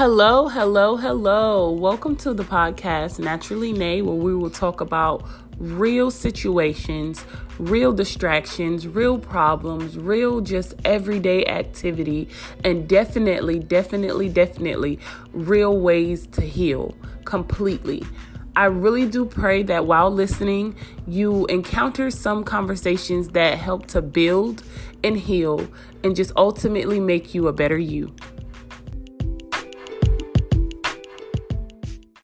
Hello, hello, hello. Welcome to the podcast Naturally Nay, where we will talk about real situations, real distractions, real problems, real just everyday activity, and definitely, definitely, definitely real ways to heal completely. I really do pray that while listening, you encounter some conversations that help to build and heal and just ultimately make you a better you.